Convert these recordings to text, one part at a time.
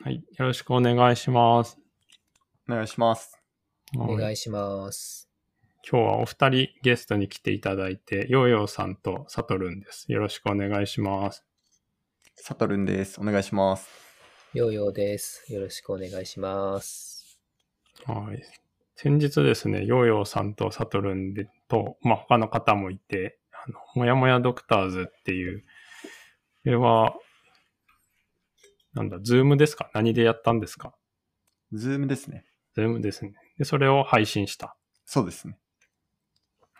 はい。よろしくお願いします。お願いします。おはい願いします。今日はお二人ゲストに来ていただいて、ヨーヨーさんとサトルンです。よろしくお願いします。サトルンです。お願いします。ヨーヨーです。よろしくお願いします。はい。先日ですね、ヨーヨーさんとサトルンでと、まあ、他の方もいて、あの、もやもやドクターズっていう、これは、なんだ、 Zoom ですか？何でやったんですか？ Zoom ですね。 Zoom ですね。で、それを配信した。そうですね。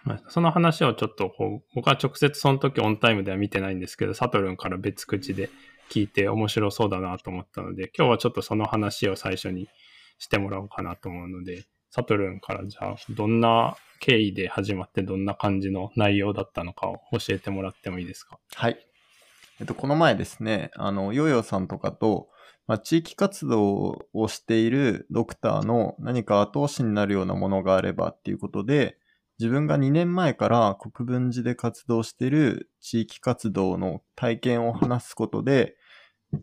まあその話をちょっとこう、僕は直接その時オンタイムでは見てないんですけど、サトルンから別口で聞いて面白そうだなと思ったので、今日はちょっとその話を最初にしてもらおうかなと思うので、サトルンからじゃあ、どんな経緯で始まってどんな感じの内容だったのかを教えてもらってもいいですか？はい。えっと、この前ですね、あの、ヨーヨーさんとかと、まあ、地域活動をしているドクターの何か後押しになるようなものがあればっていうことで、自分が2年前から国分寺で活動している地域活動の体験を話すことで、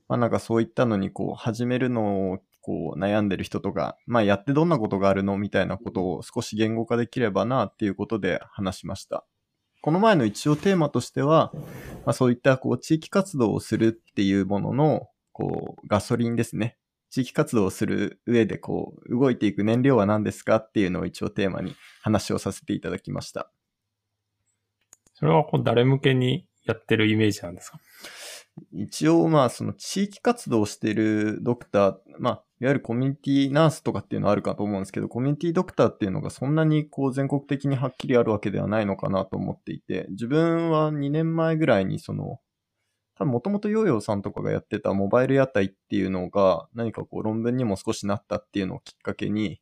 まあなんかそういったのにこう始めるのをこう悩んでる人とか、まあやってどんなことがあるのみたいなことを少し言語化できればなっていうことで話しました。この前の一応テーマとしては、まあ、そういったこう地域活動をするっていうもののこうガソリンですね。地域活動をする上でこう動いていく燃料は何ですかっていうのを一応テーマに話をさせていただきました。それはこう誰向けにやってるイメージなんですか？一応まあその地域活動をしているドクター、まあいわゆるコミュニティナースとかっていうのはあるかと思うんですけど、コミュニティドクターっていうのがそんなにこう全国的にはっきりあるわけではないのかなと思っていて、自分は2年前ぐらいにその、多分もともとヨーヨーさんとかがやってたモバイル屋台っていうのが何かこう論文にも少しなったっていうのをきっかけに、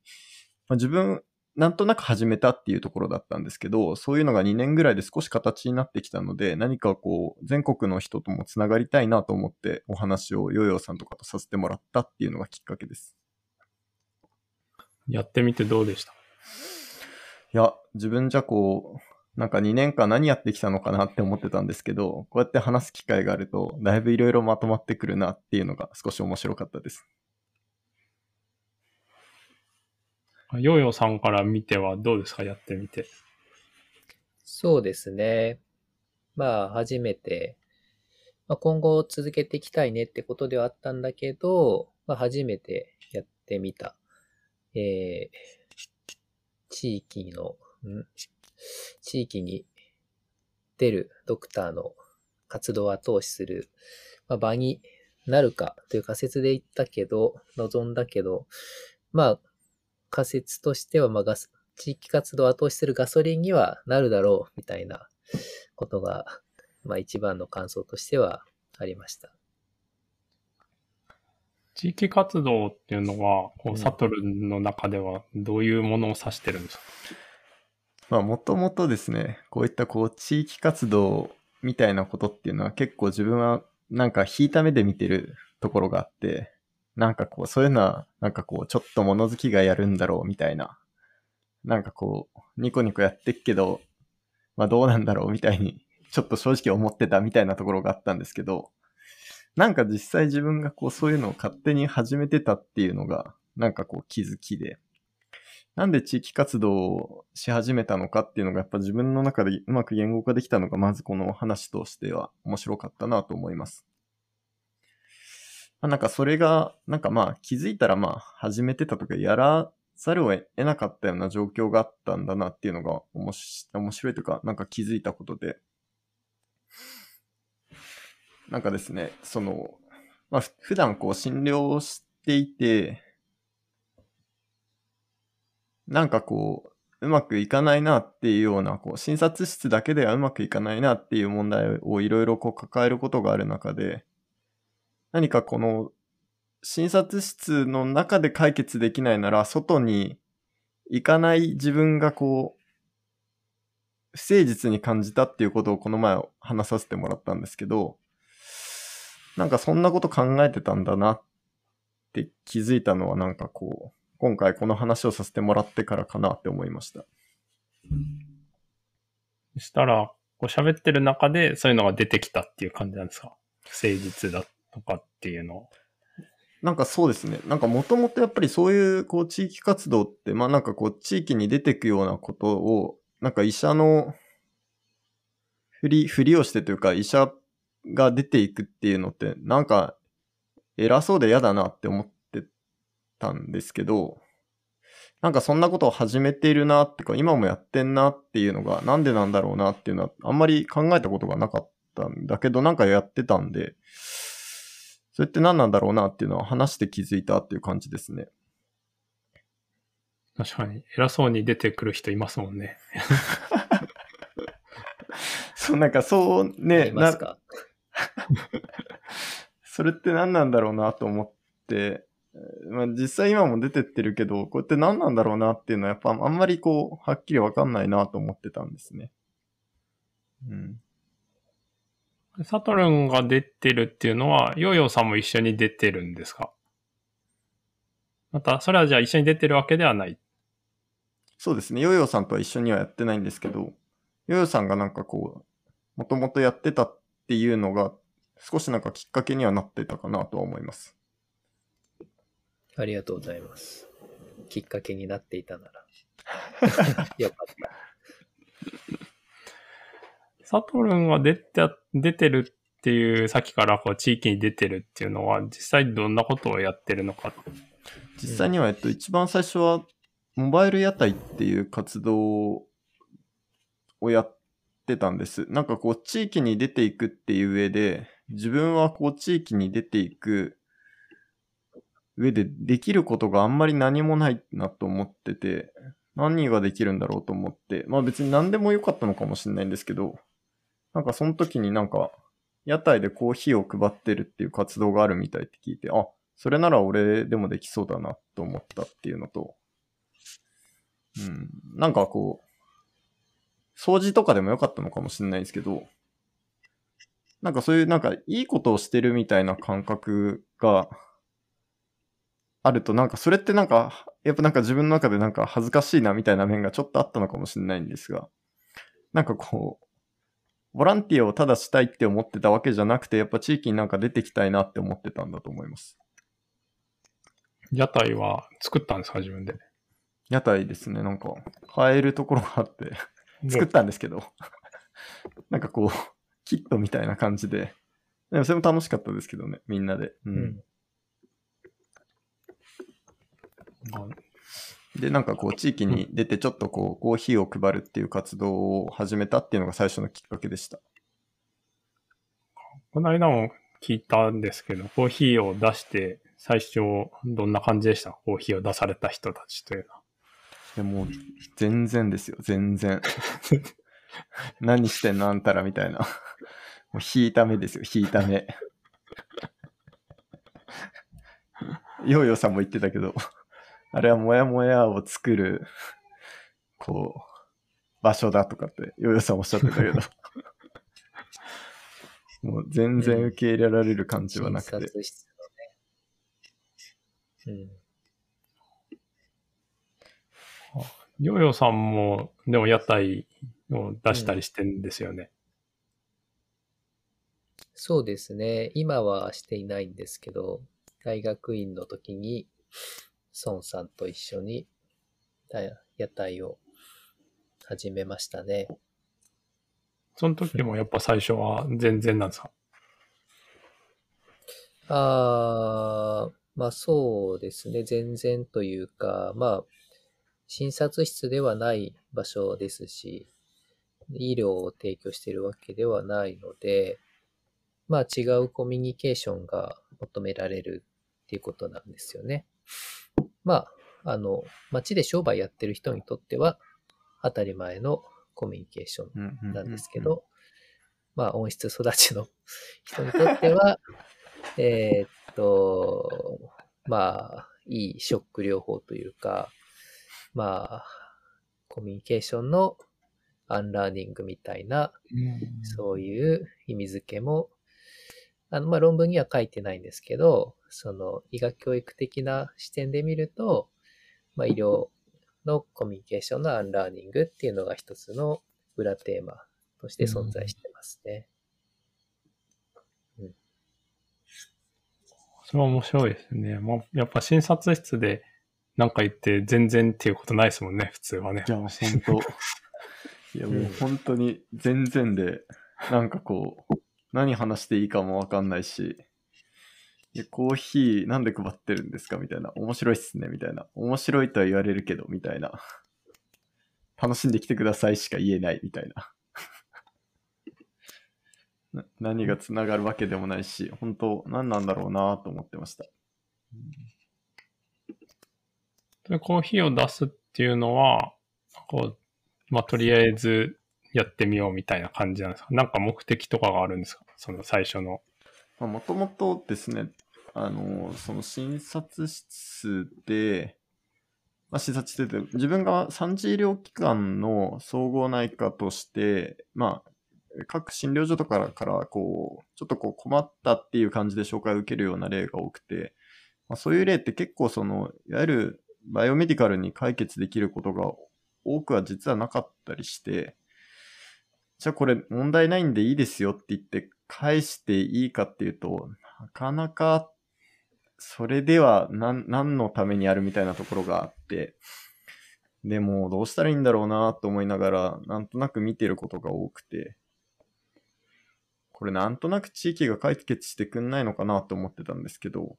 まあ、自分なんとなく始めたっていうところだったんですけど、そういうのが2年ぐらいで少し形になってきたので、何かこう、全国の人ともつながりたいなと思ってお話をヨーヨーさんとかとさせてもらったっていうのがきっかけです。やってみてどうでした？いや、自分じゃこう、なんか2年間何やってきたのかなって思ってたんですけど、こうやって話す機会があると、だいぶいろいろまとまってくるなっていうのが少し面白かったです。ヨーヨーさんから見てはどうですか？やってみて。そうですね。まあ、初めて、まあ、今後続けていきたいねってことではあったんだけど、まあ、初めてやってみた、えー、地域の、ん？地域に出るドクターの活動を後押しする、まあ、場になるかという仮説で言ったけど、望んだけど、まあ、仮説としては、まあ、ガス、地域活動を後押しするガソリンにはなるだろう、みたいなことが、まあ一番の感想としてはありました。地域活動っていうのは、こうんう、サトルンの中ではどういうものを指してるんですか、まあ、もともとですね、こういったこう、地域活動みたいなことっていうのは結構自分はなんか引いた目で見てるところがあって、なんかこう、そういうのは、なんかこう、ちょっと物好きがやるんだろうみたいな、なんかこう、ニコニコやってっけど、まあどうなんだろうみたいに、ちょっと正直思ってたみたいなところがあったんですけど、なんか実際自分がこう、そういうのを勝手に始めてたっていうのが、なんかこう、気づきで、なんで地域活動をし始めたのかっていうのがやっぱ自分の中でうまく言語化できたのがまずこの話としては面白かったなと思います。まあ、なんかそれが、なんかまあ気づいたらまあ始めてたとかやらざるを得なかったような状況があったんだなっていうのが面白面白いというかなんか気づいたことで。なんかですね、その、まあ普段こう診療をしていて、なんかこう、うまくいかないなっていうような、こう、診察室だけではうまくいかないなっていう問題をいろいろこう抱えることがある中で、何かこの、診察室の中で解決できないなら、外に行かない自分がこう、不誠実に感じたっていうことをこの前話させてもらったんですけど、なんかそんなこと考えてたんだなって気づいたのはなんかこう、今回この話をさせてもらってからかなって思いました。そしたら、こう喋ってる中でそういうのが出てきたっていう感じなんですか？不誠実だっとかっていうの？なんかそうですね。なんかもともとやっぱりそういうこう地域活動って、まあなんかこう地域に出てくようなことを、なんか医者のふり、ふりをしてというか医者が出ていくっていうのって、なんか偉そうで嫌だなって思ってたんですけど、なんかそんなことを始めているなっていうか、今もやってんなっていうのがなんでなんだろうなっていうのはあんまり考えたことがなかったんだけど、なんかやってたんで、それって何なんだろうなっていうのは話して気づいたっていう感じですね。確かに、偉そうに出てくる人いますもんね。そう、なんかそうあね、な それって何なんだろうなと思って、えーまあ、実際今も出てってるけど、こうやって何なんだろうなっていうのはやっぱあんまりこう、はっきりわかんないなと思ってたんですね。うん。サトルンが出てるっていうのは、ヨーヨーさんも一緒に出てるんですか？また、それはじゃあ一緒に出てるわけではない。そうですね。ヨーヨーさんとは一緒にはやってないんですけど、ヨーヨーさんがなんかこう、もともとやってたっていうのが、少しなんかきっかけにはなってたかなとは思います。ありがとうございます。きっかけになっていたなら。よかった。サトルンが出て、出てるっていう、さっきからこう地域に出てるっていうのは、実際どんなことをやってるのか。実際には、えっと、一番最初は、モバイル屋台っていう活動をやってたんです。なんかこう、地域に出ていくっていう上で、自分はこう、地域に出ていく上でできることがあんまり何もないなと思ってて、何ができるんだろうと思って、まあ別に何でもよかったのかもしれないんですけど、なんかその時になんか、屋台でコーヒーを配ってるっていう活動があるみたいって聞いて、あ、それなら俺でもできそうだなと思ったっていうのと、うん、なんかこう、掃除とかでもよかったのかもしれないんですけど、なんかそういうなんかいいことをしてるみたいな感覚があるとなんかそれってなんか、やっぱなんか自分の中でなんか恥ずかしいなみたいな面がちょっとあったのかもしれないんですが、なんかこう、ボランティアをただしたいって思ってたわけじゃなくて、やっぱ地域になんか出てきたいなって思ってたんだと思います。屋台は作ったんですか、自分で？屋台ですね、なんか、買えるところがあって、作ったんですけど、なんかこう、キットみたいな感じで、でもそれも楽しかったですけどね、みんなで。うん。うんまあで、なんかこう、地域に出てちょっとこう、コーヒーを配るっていう活動を始めたっていうのが最初のきっかけでした。この間も聞いたんですけど、コーヒーを出して、最初、どんな感じでした？コーヒーを出された人たちというのは。いや、もう、全然ですよ、全然。何してんのあんたらみたいな。もう引いた目ですよ、引いた目。ヨーヨーさんも言ってたけど、あれはモヤモヤを作る、こう、場所だとかって、ヨーヨーさんおっしゃってたけど、もう全然受け入れられる感じはなくて。診察室のね。ヨーヨーさんも、でも屋台を出したりしてんですよね。そうですね。今はしていないんですけど、大学院の時に、孫さんと一緒にだ屋台を始めましたね。その時もやっぱ最初は全然なんですか？あー、まあそうですね。全然というか、まあ、診察室ではない場所ですし、医療を提供しているわけではないので、まあ違うコミュニケーションが求められるっていうことなんですよね。まあ、あの、街で商売やってる人にとっては当たり前のコミュニケーションうんうんうんうん。なんですけど、まあ、温室育ちの人にとっては、えーっと、まあ、いいショック療法というか、まあ、コミュニケーションのアンラーニングみたいな、そういう意味付けも、あの、まあ、論文には書いてないんですけど、その医学教育的な視点で見ると、まあ、医療のコミュニケーションのアンラーニングっていうのが一つの裏テーマとして存在してますね。それは面白いですね。まあ、やっぱ診察室でなんか言って全然っていうことないですもんね、普通はねい。や、本当いや、もう本当に全然で、なんかこう、何話していいかもわかんないし、いやコーヒーなんで配ってるんですか？みたいな。面白いっすねみたいな。面白いとは言われるけど、みたいな。楽しんできてくださいしか言えないみたいな。な何がつながるわけでもないし、本当何なんだろうなと思ってました。でコーヒーを出すっていうのは、こう、まあ、とりあえずやってみようみたいな感じなんですか？なんか目的とかがあるんですか？その最初の。もともとですね、あの、その診察室で、まあ、診察してて、自分が産児医療機関の総合内科として、まあ、各診療所とかから、こう、ちょっとこう困ったっていう感じで紹介を受けるような例が多くて、まあ、そういう例って結構その、いわゆるバイオメディカルに解決できることが多くは実はなかったりして、じゃあこれ問題ないんでいいですよって言って返していいかっていうと、なかなかそれでは何何のためにやるみたいなところがあって、でもどうしたらいいんだろうなと思いながら、なんとなく見てることが多くて、これなんとなく地域が解決してくんないのかなと思ってたんですけど、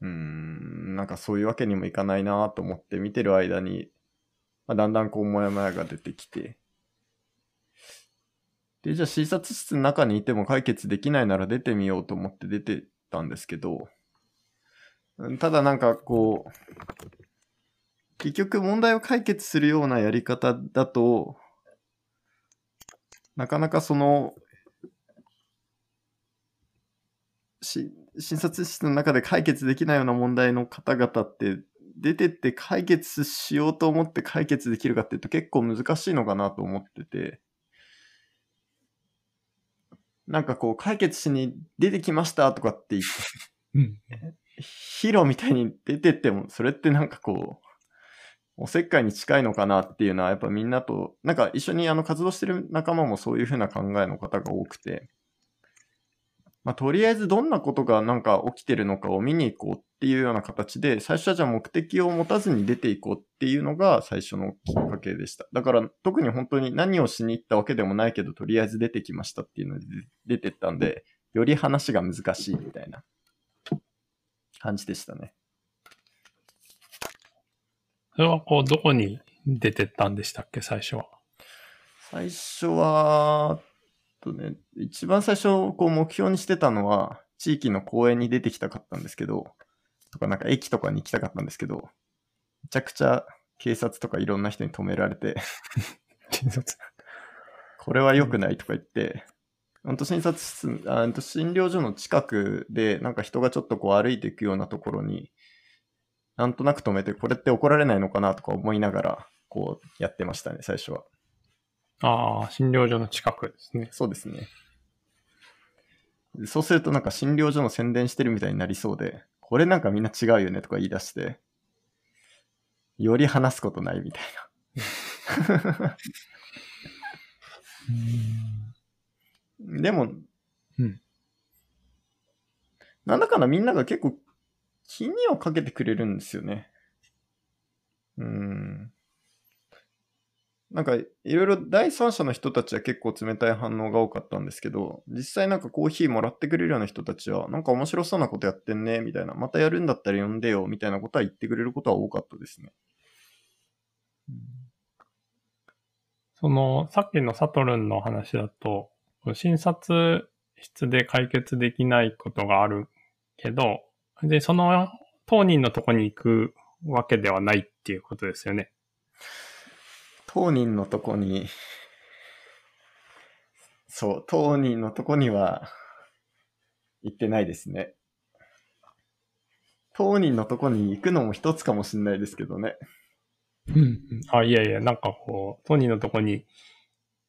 うーん、なんかそういうわけにもいかないなと思って見てる間に、まあ、だんだんこうモヤモヤが出てきて、で、じゃあ診察室の中にいても解決できないなら出てみようと思って出てたんですけど、ただなんかこう、結局問題を解決するようなやり方だと、なかなかその、し診察室の中で解決できないような問題の方々って出てって解決しようと思って解決できるかっていうと結構難しいのかなと思ってて、なんかこう解決しに出てきましたとかって言って、うん。ヒーローみたいに出てっても、それってなんかこう、おせっかいに近いのかなっていうのは、やっぱみんなと、なんか一緒にあの活動してる仲間もそういう風な考えの方が多くて、まあとりあえずどんなことがなんか起きてるのかを見に行こうっていうような形で、最初はじゃあ目的を持たずに出ていこうっていうのが最初のきっかけでした。だから特に本当に何をしに行ったわけでもないけど、とりあえず出てきましたっていうので出てったんで、より話が難しいみたいな感じでしたね。それはこう、どこに出てったんでしたっけ、最初は？最初は、とね、一番最初こう目標にしてたのは、地域の公園に出てきたかったんですけど、とかなんか駅とかに行きたかったんですけど、めちゃくちゃ警察とかいろんな人に止められて、診察？これは良くないとか言って、ほんと診察室、あと診療所の近くで、なんか人がちょっとこう歩いていくようなところに、なんとなく止めて、これって怒られないのかなとか思いながら、こうやってましたね、最初は。ああ、診療所の近くですね。そうですね。そうするとなんか診療所の宣伝してるみたいになりそうで、これなんかみんな違うよねとか言い出して、より話すことないみたいな。でも、うんなんだかんだみんなが結構気にはかけてくれるんですよね。うん。なんか、いろいろ第三者の人たちは結構冷たい反応が多かったんですけど、実際なんかコーヒーもらってくれるような人たちは、なんか面白そうなことやってんね、みたいな、またやるんだったら呼んでよ、みたいなことは言ってくれることは多かったですね。その、さっきのサトルンの話だと、診察室で解決できないことがあるけど、で、その当人のとこに行くわけではないっていうことですよね。当人のとこに、そう、当人のとこには行ってないですね。当人のとこに行くのも一つかもしれないですけどね。うん。あ、いやいや、なんかこう、当人のとこに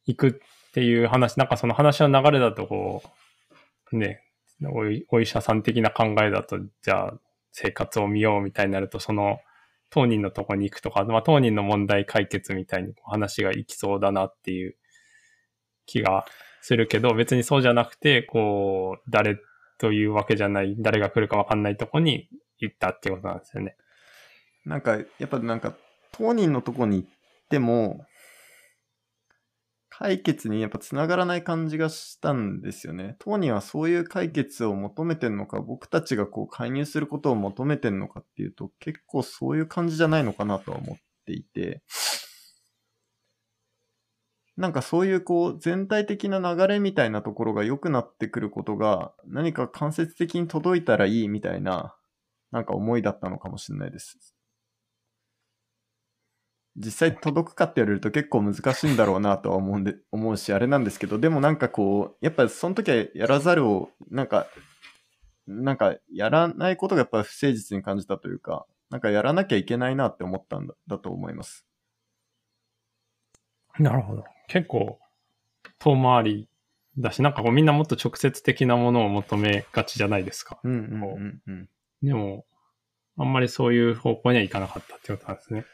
行くっていう話、なんかその話の流れだとこう、ね、おお医者さん的な考えだと、じゃあ生活を見ようみたいになると、その当人のとこに行くとか、まあ当人の問題解決みたいに話が行きそうだなっていう気がするけど、別にそうじゃなくて、こう、誰というわけじゃない、誰が来るかわかんないとこに行ったっていうことなんですよね。なんか、やっぱなんか、当人のとこに行っても、解決にやっぱ繋がらない感じがしたんですよね。当人はそういう解決を求めてんのか、僕たちがこう介入することを求めてんのかっていうと、結構そういう感じじゃないのかなとは思っていて、なんかそういうこう全体的な流れみたいなところが良くなってくることが何か間接的に届いたらいいみたいななんか思いだったのかもしれないです。実際届くかって言われると結構難しいんだろうなとは思うんで、思うし、あれなんですけど、でもなんかこう、やっぱその時はやらざるを、なんか、なんかやらないことがやっぱ不誠実に感じたというか、なんかやらなきゃいけないなって思ったんだだと思います。なるほど。結構遠回りだし、なんかこうみんなもっと直接的なものを求めがちじゃないですか。うんうんうんうん。でも、あんまりそういう方向にはいかなかったってことなんですね。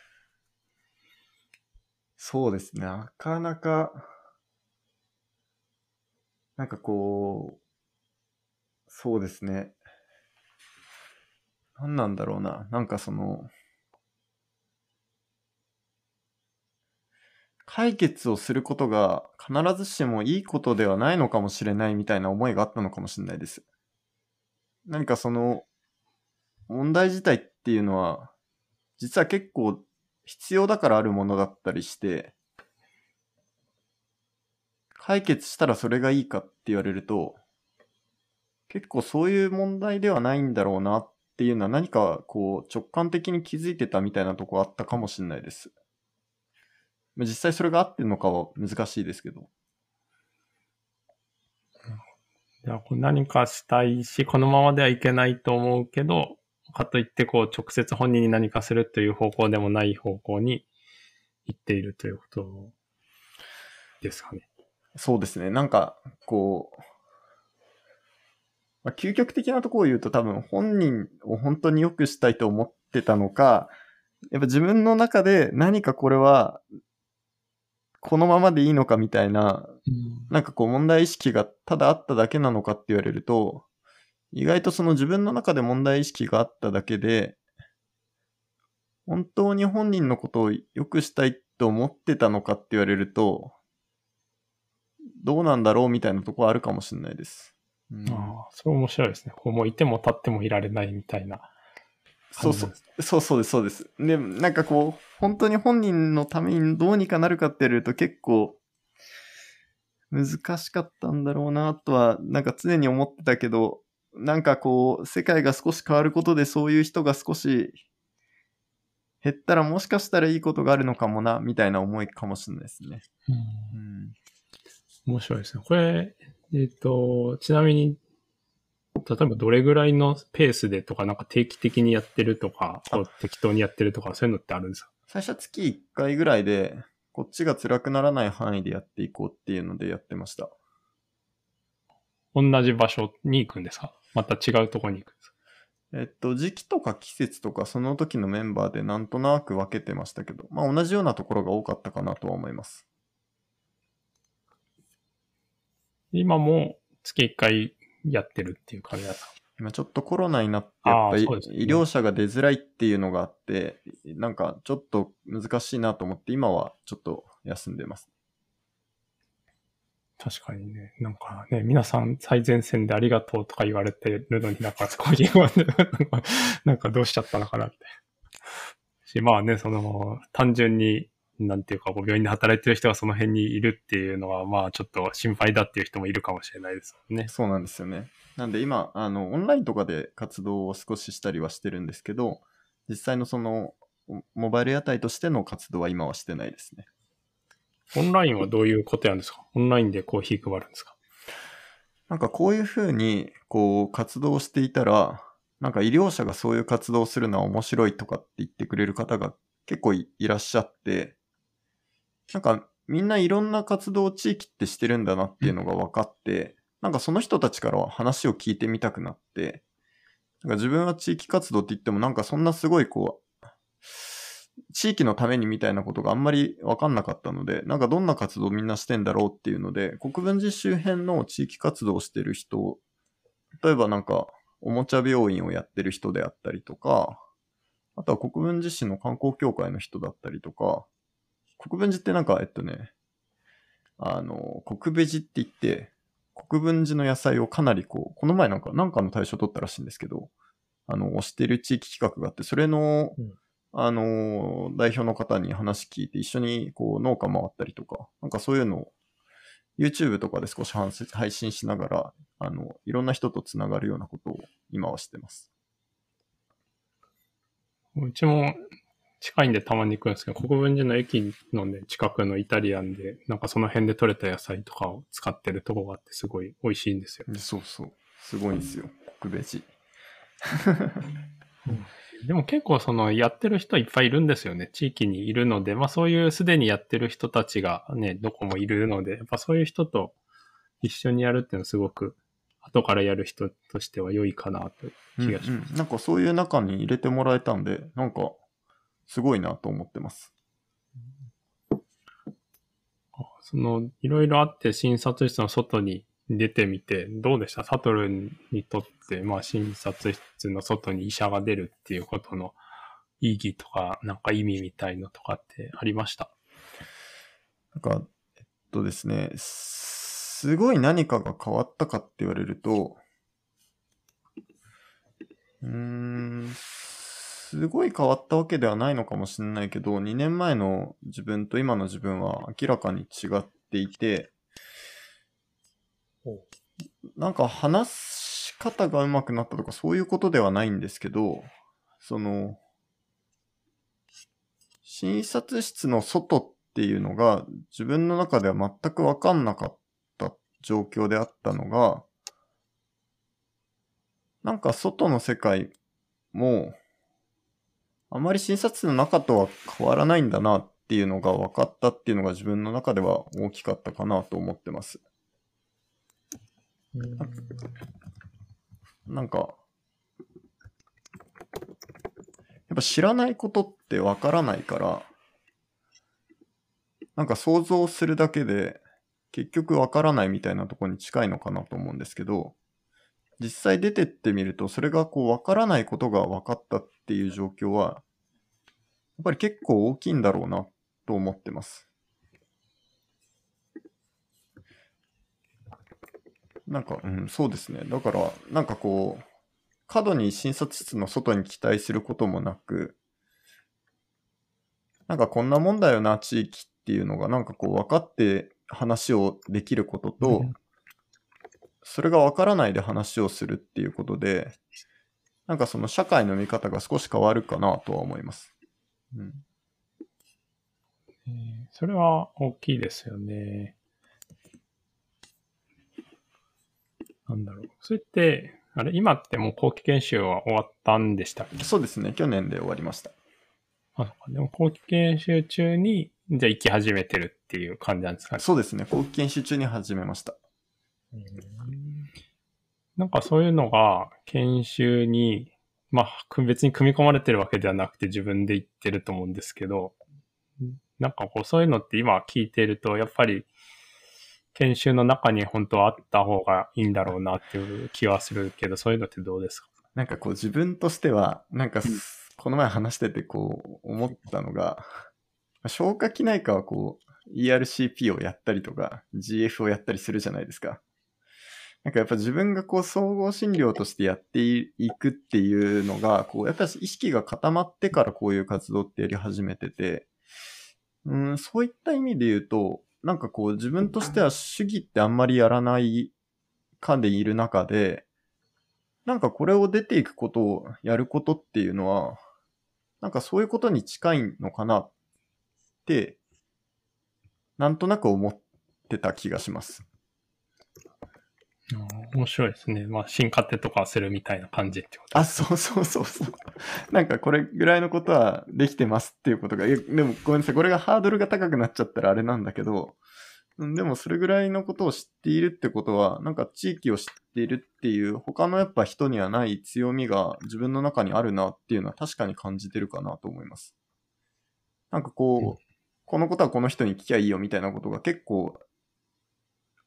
そうですね。なかなか、なんかこう、そうですね。何なんだろうな。なんかその、解決をすることが必ずしもいいことではないのかもしれないみたいな思いがあったのかもしれないです。何かその、問題自体っていうのは、実は結構必要だからあるものだったりして、解決したらそれがいいかって言われると、結構そういう問題ではないんだろうなっていうのは何かこう直感的に気づいてたみたいなとこあったかもしれないです。実際それが合ってるのかは難しいですけど。いやこう何かしたいし、このままではいけないと思うけど、かといってこう直接本人に何かするという方向でもない方向に行っているということですかね。そうですね。なんか、こう、まあ、究極的なところを言うと多分本人を本当に良くしたいと思ってたのか、やっぱ自分の中で何かこれはこのままでいいのかみたいな、なんかこう問題意識がただあっただけなのかって言われると、意外とその自分の中で問題意識があっただけで、本当に本人のことを良くしたいと思ってたのかって言われると、どうなんだろうみたいなところあるかもしれないです。うんああ、それ面白いですね。こうもういても立ってもいられないみたいなそうそう。そうそうです、そうです。で、なんかこう、本当に本人のためにどうにかなるかって言われると結構難しかったんだろうなとは、なんか常に思ってたけど、なんかこう、世界が少し変わることでそういう人が少し減ったらもしかしたらいいことがあるのかもな、みたいな思いかもしれないですね。うんうん。面白いですね。これ、えっ、と、ちなみに、例えばどれぐらいのペースでとか、なんか定期的にやってるとか、適当にやってるとか、そういうのってあるんですか？最初は月1回ぐらいで、こっちが辛くならない範囲でやっていこうっていうのでやってました。同じ場所に行くんですか？また違うところに行くえっと、時期とか季節とかその時のメンバーでなんとなく分けてましたけど、まあ同じようなところが多かったかなとは思います。今も月1回やってるっていう感じなんですか今ちょっとコロナになって、やっぱりね医療者が出づらいっていうのがあって、なんかちょっと難しいなと思って、今はちょっと休んでます。確かにね、なんかね、皆さん最前線でありがとうとか言われてるのになんかこういう、なんかなんかどうしちゃったのかなって。し、まあね、その、単純に、なんていうか、病院で働いてる人がその辺にいるっていうのは、まあちょっと心配だっていう人もいるかもしれないですもんね。そうなんですよね。なんで今、あの、オンラインとかで活動を少ししたりはしてるんですけど、実際のその、モバイル屋台としての活動は今はしてないですね。オンラインはどういうことやんですか？オンラインでコーヒー配るんですか？なんかこういうふうに、こう、活動していたら、なんか医療者がそういう活動をするのは面白いとかって言ってくれる方が結構いいらっしゃって、なんかみんないろんな活動を地域ってしてるんだなっていうのが分かって、なんかその人たちからは話を聞いてみたくなって、なんか自分は地域活動って言ってもなんかそんなすごいこう、地域のためにみたいなことがあんまり分かんなかったので、なんかどんな活動みんなしてんだろうっていうので、国分寺周辺の地域活動をしてる人例えばなんか、おもちゃ病院をやってる人であったりとか、あとは国分寺市の観光協会の人だったりとか、国分寺ってなんか、えっとね、あの、国分寺って言って、国分寺の野菜をかなりこう、この前なんか、なんかの対象取ったらしいんですけど、あの、推してる地域企画があって、それの、うん。あの、代表の方に話聞いて、一緒にこう、農家回ったりとか、なんかそういうのを、YouTube とかで少し配信しながら、あの、いろんな人とつながるようなことを今はしてます。うちも近いんでたまに行くんですけど、国分寺の駅のね、近くのイタリアンで、なんかその辺で採れた野菜とかを使ってるとこがあってすごい美味しいんですよ。でそうそう。すごいんですよ。国ベジ。でも結構そのやってる人いっぱいいるんですよね。地域にいるので、まあそういうすでにやってる人たちがね、どこもいるので、やっぱそういう人と一緒にやるっていうのはすごく後からやる人としては良いかなという気がします。うんうんなんかそういう中に入れてもらえたんで、なんか、すごいなと思ってます。その、いろいろあって診察室の外に出てみて、どうでした？サトルにとって、まあ診察室の外に医者が出るっていうことの意義とか、なんか意味みたいのとかってありました？なんか、えっとですね、すごい何かが変わったかって言われると、うーん、すごい変わったわけではないのかもしれないけど、2年前の自分と今の自分は明らかに違っていて、なんか話し方が上手くなったとかそういうことではないんですけど、その、診察室の外っていうのが自分の中では全くわかんなかった状況であったのが、なんか外の世界も、あまり診察室の中とは変わらないんだなっていうのが分かったっていうのが自分の中では大きかったかなと思ってます。なんか、やっぱ知らないことってわからないから、なんか想像するだけで結局わからないみたいなところに近いのかなと思うんですけど、実際出てってみると、それがこうわからないことが分かったっていう状況は、やっぱり結構大きいんだろうなと思ってます。なんか、うん、そうですね。だから、なんかこう、過度に診察室の外に期待することもなく、なんかこんなもんだよな、地域っていうのが、なんかこう分かって話をできることと、うんそれが分からないで話をするっていうことで、なんかその社会の見方が少し変わるかなとは思います。うん、えーそれは大きいですよね。なんだろう。それって、あれ、今ってもう後期研修は終わったんでしたっけ？そうですね、去年で終わりました。あ。でも後期研修中に、じゃあ行き始めてるっていう感じなんですかね？そうですね、後期研修中に始めました。なんかそういうのが研修に、まあく別に組み込まれてるわけではなくて自分で言ってると思うんですけど、なんかこうそういうのって今聞いてると、やっぱり研修の中に本当はあった方がいいんだろうなっていう気はするけど、そういうのってどうですか？なんかこう自分としては、なんかすこの前話しててこう思ったのが、消化器内科はこう ERCP をやったりとか GF をやったりするじゃないですか。なんかやっぱ自分がこう総合診療としてやっていくっていうのが、こうやっぱり意識が固まってからこういう活動ってやり始めてて、うん、そういった意味で言うと、なんかこう自分としては主義ってあんまりやらない感でいる中で、なんかこれを出ていくことをやることっていうのは、なんかそういうことに近いのかなって、なんとなく思ってた気がします。うん面白いですね。まあ進化手とかするみたいな感じってことあ、そうそうそうそう。なんかこれぐらいのことはできてますっていうことが、でもごめんなさい、これがハードルが高くなっちゃったらあれなんだけど、うんでもそれぐらいのことを知っているってことは、なんか地域を知っているっていう他のやっぱ人にはない強みが自分の中にあるなっていうのは確かに感じてるかなと思います。なんかこう、うんこのことはこの人に聞きゃいいよみたいなことが結構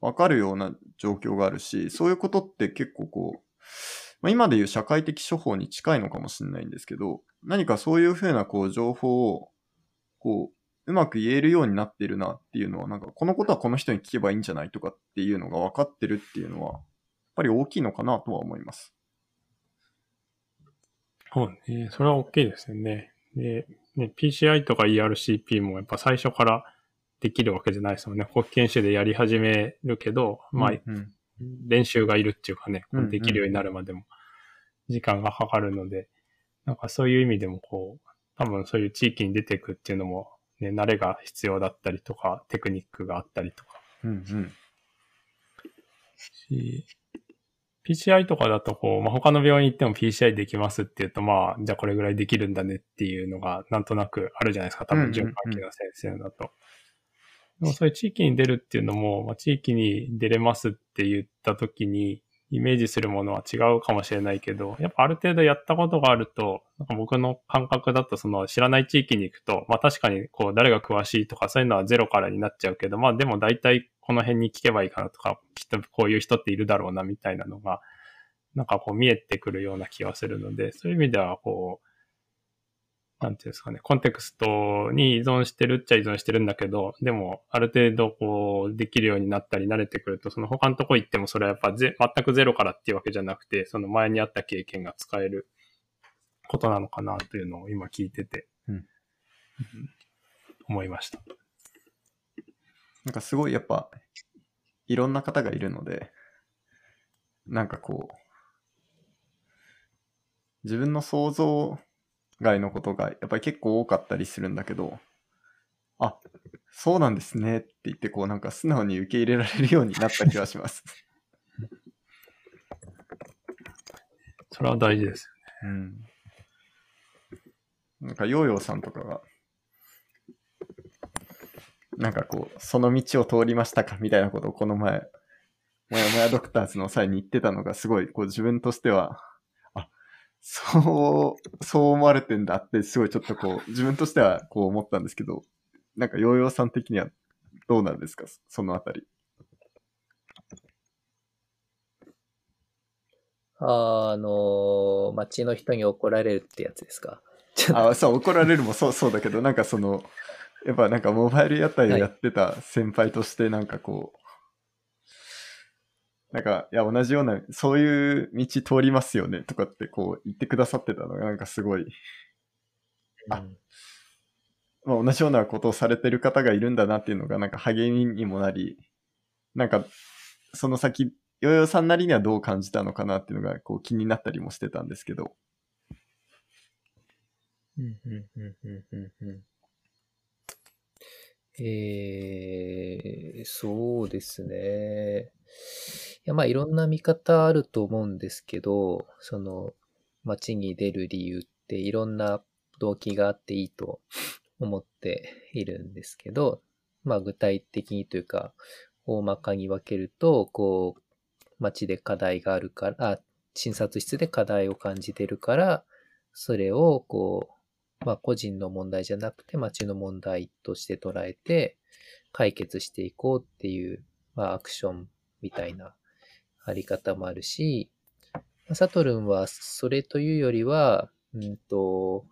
わかるような状況があるし、そういうことって結構こう、まあ、今でいう社会的処方に近いのかもしれないんですけど、何かそういうふうなこう情報をこううまく言えるようになってるなっていうのは、なんかこのことはこの人に聞けばいいんじゃないとかっていうのが分かってるっていうのは、やっぱり大きいのかなとは思います。そうね。それは大きいですよね。で、ね、PCI とか ERCP もやっぱ最初からできるわけじゃないですもんね。国研修でやり始めるけど、まあ、うん練習がいるっていうかね、うんうんできるようになるまでも時間がかかるので、なんかそういう意味でもこう、多分そういう地域に出ていくっていうのも、ね、慣れが必要だったりとか、テクニックがあったりとか、うんうんし PCI とかだとこう、まあ、他の病院行っても PCI できますって言うと、まあ、じゃあこれぐらいできるんだねっていうのがなんとなくあるじゃないですか。多分、うんうんうん循環器の先生だと。もそういう地域に出るっていうのも、まあ、地域に出れますって言った時に、イメージするものは違うかもしれないけど、やっぱある程度やったことがあると、なんか僕の感覚だとその知らない地域に行くと、まあ確かにこう誰が詳しいとかそういうのはゼロからになっちゃうけど、まあでも大体この辺に聞けばいいかなとか、きっとこういう人っているだろうなみたいなのが、なんかこう見えてくるような気はするので、そういう意味ではこう、なんていうんですかね、コンテクストに依存してるっちゃ依存してるんだけど、でもある程度こうできるようになったり慣れてくると、その他のとこ行ってもそれはやっぱぜ全くゼロからっていうわけじゃなくて、その前にあった経験が使えることなのかなというのを今聞いてて、うんうん思いました。なんかすごいやっぱ、いろんな方がいるので、なんかこう、自分の想像外のことがやっぱり結構多かったりするんだけど、あ、そうなんですねって言ってこうなんか素直に受け入れられるようになった気がします。それは大事ですうん。なんかヨーヨーさんとかが、なんかこう、その道を通りましたかみたいなことをこの前、もやもやドクターズの際に言ってたのがすごい、こう自分としては、あ、そう、そう思われてんだって、すごいちょっとこう、自分としてはこう思ったんですけど、なんかヨーヨーさん的にはどうなんですか？そのあたり。あの、街の人に怒られるってやつですか？あ、そう、怒られるもそう、そうだけど、なんかその、やっぱなんかモバイル屋台をやってた先輩として、なんかこう、なんか、いや、同じような、そういう道通りますよね、とかってこう言ってくださってたのが、なんかすごい、あうん。まあ、同じようなことをされてる方がいるんだなっていうのが、なんか励みにもなり、なんか、その先、ヨーヨーさんなりにはどう感じたのかなっていうのが、こう気になったりもしてたんですけど、うんうんうんうんうんうん。えー、そうですね。いや、まあ、いろんな見方あると思うんですけど、その、街に出る理由っていろんな動機があっていいと思っているんですけど、まあ、具体的にというか、大まかに分けると、こう、街で課題があるから、あ、診察室で課題を感じてるから、それを、こう、まあ、個人の問題じゃなくて街の問題として捉えて解決していこうっていう、まあ、アクションみたいなあり方もあるし、サトルンはそれというよりは、うんと、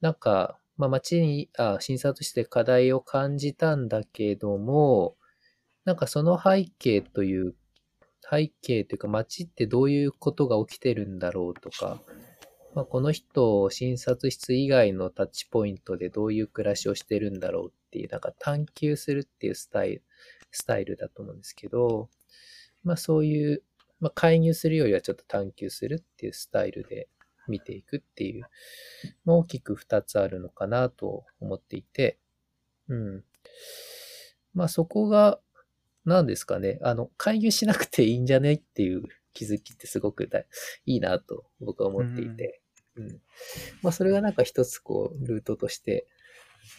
なんか、まあ、街に、あ、診察室で課題を感じたんだけども、なんかその背景という、背景というか街ってどういうことが起きてるんだろうとか、まあ、この人を診察室以外のタッチポイントでどういう暮らしをしてるんだろうっていう、なんか探求するっていうスタイル、スタイルだと思うんですけど、まあそういう、まあ介入するよりはちょっと探求するっていうスタイルで見ていくっていう、まあ大きく二つあるのかなと思っていて、うん。まあそこが、何ですかね、あの、介入しなくていいんじゃねっていう気づきってすごくだいいなと僕は思っていて、うん。まあ、それがなんか一つこう、ルートとして、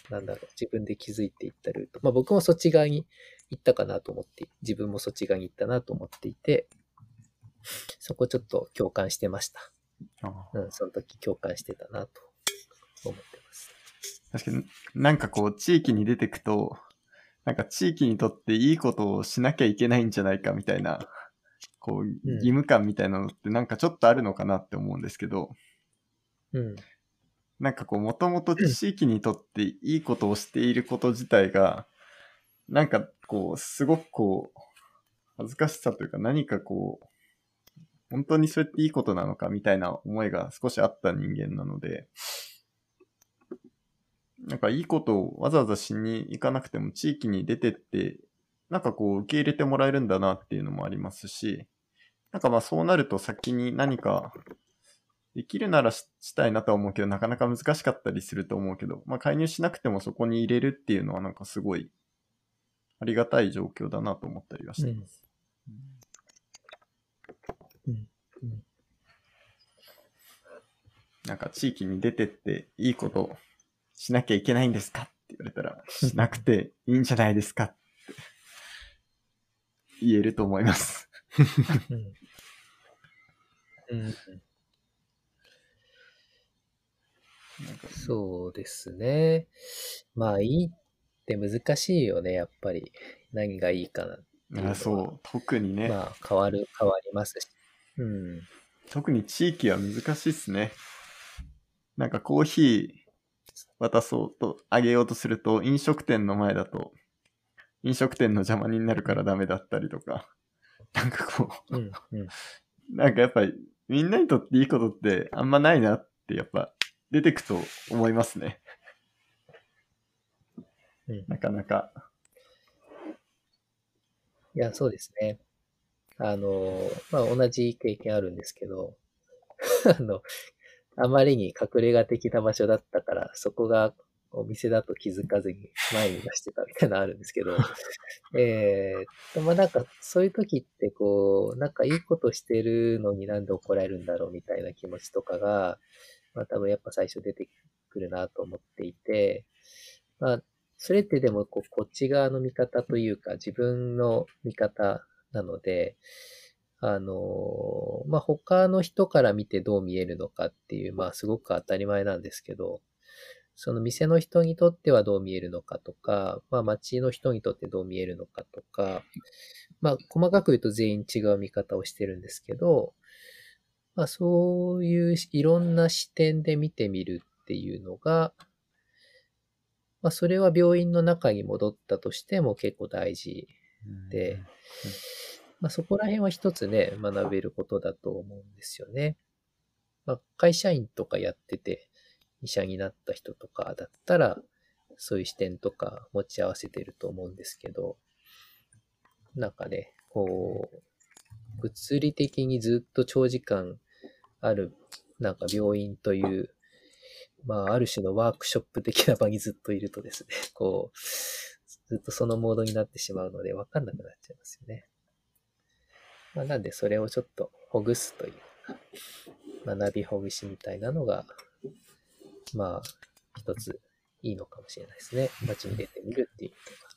なんだろう、自分で気づいていったルート。まあ、僕もそっち側に行ったかなと思って、自分もそっち側に行ったなと思っていて、そこちょっと共感してました。あうん、その時共感してたなと思ってます。確かになんかこう地域に出てくと、なんか地域にとっていいことをしなきゃいけないんじゃないかみたいなこう、義務感みたいなのってなんかちょっとあるのかなって思うんですけど、うん。なんかこう、もともと地域にとっていいことをしていること自体が、なんかこう、すごくこう、恥ずかしさというか何かこう、本当にそれっていいことなのかみたいな思いが少しあった人間なので、なんかいいことをわざわざしに行かなくても地域に出てって、なんかこう受け入れてもらえるんだなっていうのもありますし、なんかまあそうなると先に何かできるならしたいなとは思うけど、なかなか難しかったりすると思うけど、まあ介入しなくてもそこに入れるっていうのはなんかすごいありがたい状況だなと思ったりはしてます。うん。うん。なんか地域に出てっていいことしなきゃいけないんですかって言われたら、しなくていいんじゃないですかって言えると思います。うん。うん。そうですね。まあ、いいって難しいよね、やっぱり。何がいいかな。いやそう、特にね、まあ、変わる、変わりますし。うん。特に地域は難しいっすね。なんかコーヒー渡そうと、あげようとすると、飲食店の前だと、飲食店の邪魔になるからダメだったりとか、なんかこう、うん。うん。なんかやっぱりみんなにとっていいことってあんまないなってやっぱ出てくと思いますね。うんなかなか。いや、そうですね。あの、まあ、同じ経験あるんですけど、あの、あまりに隠れ家的な場所だったから、そこがお店だと気づかずに前に出してたみたいなのあるんですけど、えー、でもなんかそういう時ってこう、なんかいいことしてるのになんで怒られるんだろうみたいな気持ちとかが、まあ多分やっぱ最初出てくるなと思っていて、まあそれってでもこうこっち側の見方というか自分の見方なので、あの、まあ、他の人から見てどう見えるのかっていう、まあ、すごく当たり前なんですけど、その店の人にとってはどう見えるのかとか、まあ、街の人にとってどう見えるのかとか、まあ、細かく言うと全員違う見方をしてるんですけど、まあ、そういういろんな視点で見てみるっていうのが、まあ、それは病院の中に戻ったとしても結構大事で、まあ、そこら辺は一つね、学べることだと思うんですよね。まあ、会社員とかやってて、医者になった人とかだったら、そういう視点とか持ち合わせてると思うんですけど、なんかね、こう、物理的にずっと長時間ある、なんか病院という、まあ、ある種のワークショップ的な場にずっといるとですね、こう、ずっとそのモードになってしまうので、わかんなくなっちゃいますよね。まあ、なんで、それをちょっとほぐすという、学びほぐしみたいなのが、まあ、一ついいのかもしれないですね。街に出てみるっていうのが。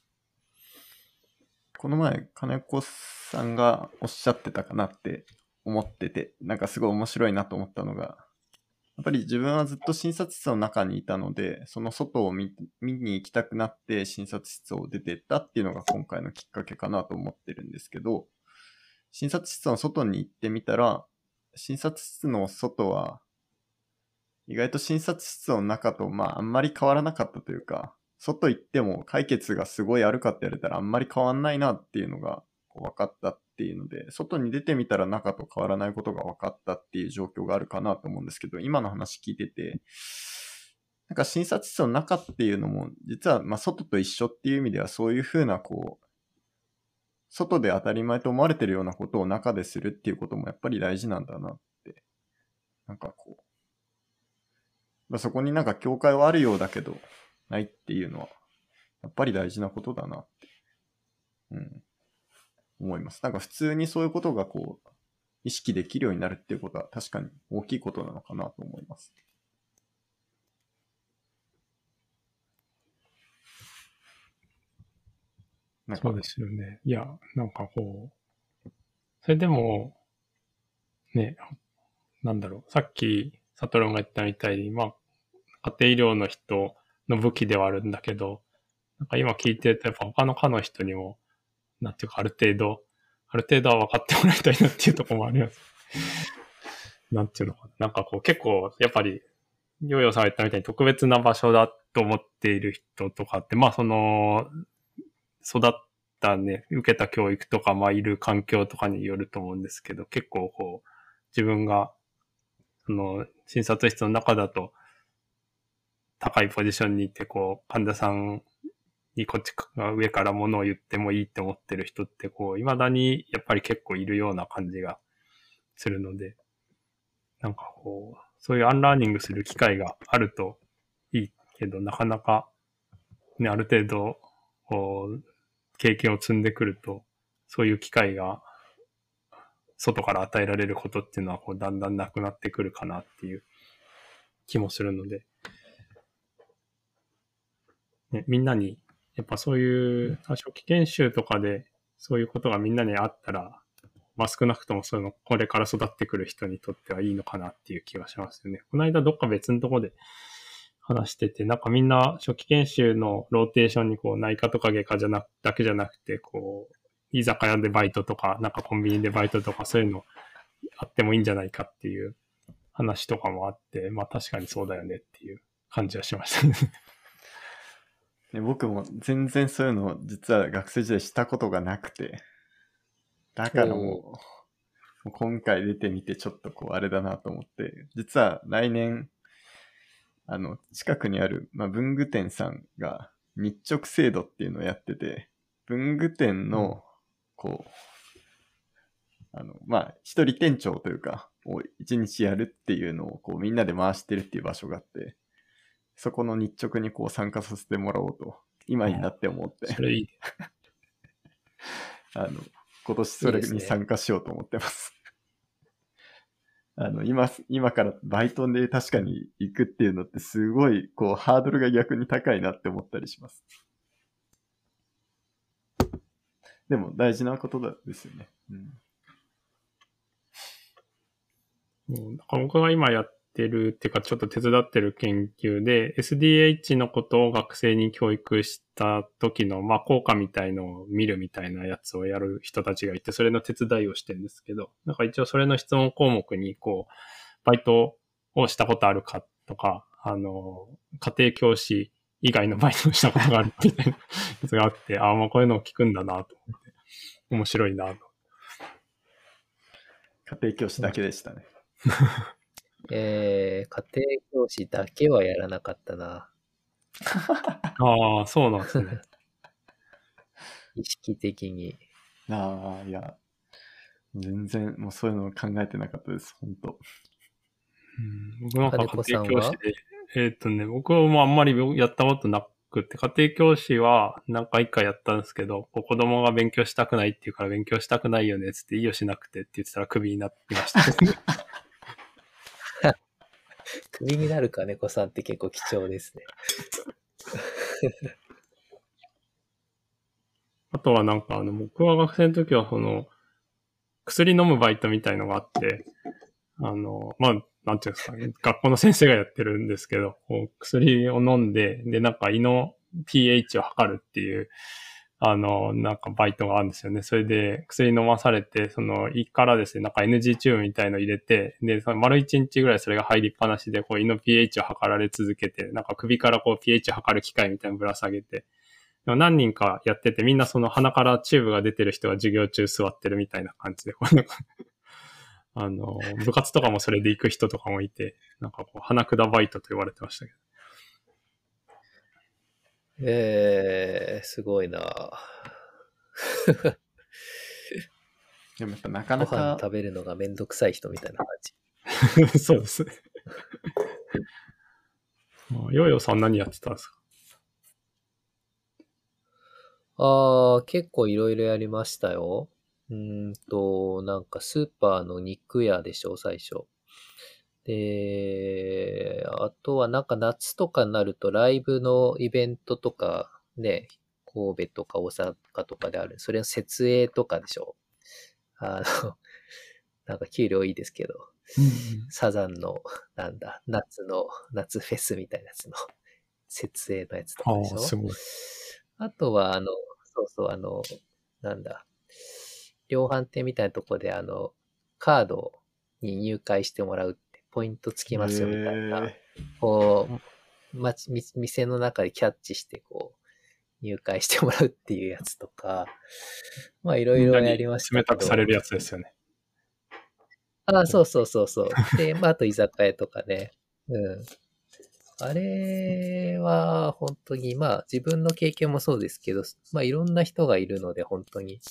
この前、金子さんがおっしゃってたかなって思ってて、なんかすごい面白いなと思ったのが、やっぱり自分はずっと診察室の中にいたので、その外を見に行きたくなって診察室を出てったっていうのが今回のきっかけかなと思ってるんですけど、診察室の外に行ってみたら、診察室の外は、意外と診察室の中とまああんまり変わらなかったというか、外行っても解決がすごいあるかって言われたらあんまり変わんないなっていうのがこう分かったていうので、外に出てみたら中と変わらないことが分かったっていう状況があるかなと思うんですけど、今の話聞いてて、なんか診察室の中っていうのも、実はまあ外と一緒っていう意味ではそういうふうなこう、外で当たり前と思われてるようなことを中でするっていうこともやっぱり大事なんだなって、なんかこう、まあ、そこになんか境界はあるようだけど、ないっていうのは、やっぱり大事なことだなって、うん、思います。なんか普通にそういうことがこう、意識できるようになるっていうことは確かに大きいことなのかなと思います。そうですよね。いや、なんかこう、それでも、ね、なんだろう、さっき、サトロンが言ったみたいに、まあ、家庭医療の人の武器ではあるんだけど、なんか今聞いてると、やっぱ他の科の人にも、なんていうか、ある程度、ある程度は分かってもらいたいなっていうところもあります。なんていうのかな。なんかこう結構、やっぱり、ヨーヨーさんが言ったみたいに特別な場所だと思っている人とかって、まあその、育ったね、受けた教育とか、まあいる環境とかによると思うんですけど、結構こう、自分が、その、診察室の中だと、高いポジションにいて、こう、患者さんにこっちが上から物を言ってもいいって思ってる人って、こう、未だにやっぱり結構いるような感じがするので、なんかこう、そういうアンラーニングする機会があるといいけど、なかなか、ね、ある程度、こう、経験を積んでくると、そういう機会が、外から与えられることっていうのは、こう、だんだんなくなってくるかなっていう気もするので、ね、みんなに、やっぱそういう、初期研修とかで、そういうことがみんなにあったら、まあ少なくともそういうの、これから育ってくる人にとってはいいのかなっていう気がしますよね。この間どっか別のとこで話してて、なんかみんな初期研修のローテーションにこう内科とか外科じゃなく、だけじゃなくて、こう、居酒屋でバイトとか、なんかコンビニでバイトとかそういうのあってもいいんじゃないかっていう話とかもあって、まあ確かにそうだよねっていう感じはしましたね。ね僕も全然そういうの実は学生時代したことがなくて、だからもう、もう。今回出てみてちょっとこうあれだなと思って、実は来年、あの、近くにある、まあ、文具店さんが日直制度っていうのをやってて、文具店の、こう、あの、まあ、一人店長というか、を一日やるっていうのをこうみんなで回してるっていう場所があって、そこの日直にこう参加させてもらおうと、今になって思って、それいい。あの、今年それに参加しようと思ってます。あの、今、今からバイトで確かに行くっていうのってすごい、こう、ハードルが逆に高いなって思ったりします。でも大事なことだですよね。うん。うんだから僕が今やってるっていうかちょっと手伝ってる研究で SDH のことを学生に教育した時のまあ効果みたいのを見るみたいなやつをやる人たちがいてそれの手伝いをしてるんですけどなんか一応それの質問項目にこうバイトをしたことあるかとかあの家庭教師以外のバイトをしたことがあるみたいなやつがあってああまあこういうのを聞くんだなと思って面白いなと家庭教師だけでしたね。えー、家庭教師だけはやらなかったな。ああそうなんですね 意識的に。ああ、いや、全然もうそういうの考えてなかったです、本当うん僕なんか家庭教師で、えーっとね、僕もあんまりやったことなくて、家庭教師は何回かやったんですけど、子供が勉強したくないっていうから勉強したくないよねっつっていいよしなくてって言ってたらクビになってました。クビになる金子さんって結構貴重ですね。あとはなんかあの、僕は学生の時はその、薬飲むバイトみたいのがあって、あの、まあ、なんていうんですかね、学校の先生がやってるんですけど、薬を飲んで、で、なんか胃の pH を測るっていう、あの、なんかバイトがあるんですよね。それで薬飲まされて、その胃からですね、なんか NG チューブみたいの入れて、で、その丸一日ぐらいそれが入りっぱなしで、こう胃の pH を測られ続けて、なんか首からこう pH 測る機械みたいなぶら下げて、でも何人かやってて、みんなその鼻からチューブが出てる人が授業中座ってるみたいな感じで、こうなんかあの、部活とかもそれで行く人とかもいて、なんかこう、鼻管バイトと言われてましたけど。えー、すごいな でもやっぱなかごなか飯、食べるのがめんどくさい人みたいな感じ。そうですね。まあヨーヨーさん何やってたんですか？ああ、結構いろいろやりましたよ。うーんと、なんかスーパーの肉屋でしょ、最初。で、あとはなんか夏とかになるとライブのイベントとかね、神戸とか大阪とかである。それの設営とかでしょ。あの、なんか給料いいですけど、サザンの、なんだ、夏の、夏フェスみたいなやつの設営のやつとかでしょ。ああ、すごい。あとは、あの、そうそう、あの、なんだ、量販店みたいなとこで、あの、カードに入会してもらうポイントつきますよみたいな、こう、ま店の中でキャッチして、こう、入会してもらうっていうやつとか、まあいろいろやりましたけど。冷たくされるやつですよね。ああ、そうそうそうそう。で、まあ、あと居酒屋とかね。うん。あれは、本当に、まあ、自分の経験もそうですけど、まあ、いろんな人がいるので、本当に。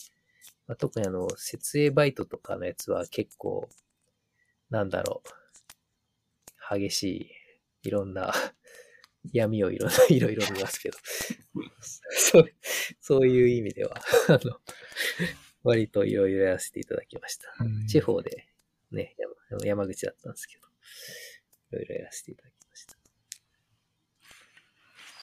まあ、特にあの、設営バイトとかのやつは結構、なんだろう。激しい、いろんな 闇をいろんな、いろいろ見ますけど。そう、そういう意味では、あの、割といろいろやらせていただきました。地方でね、山山口だったんですけど、いろいろやらせていただき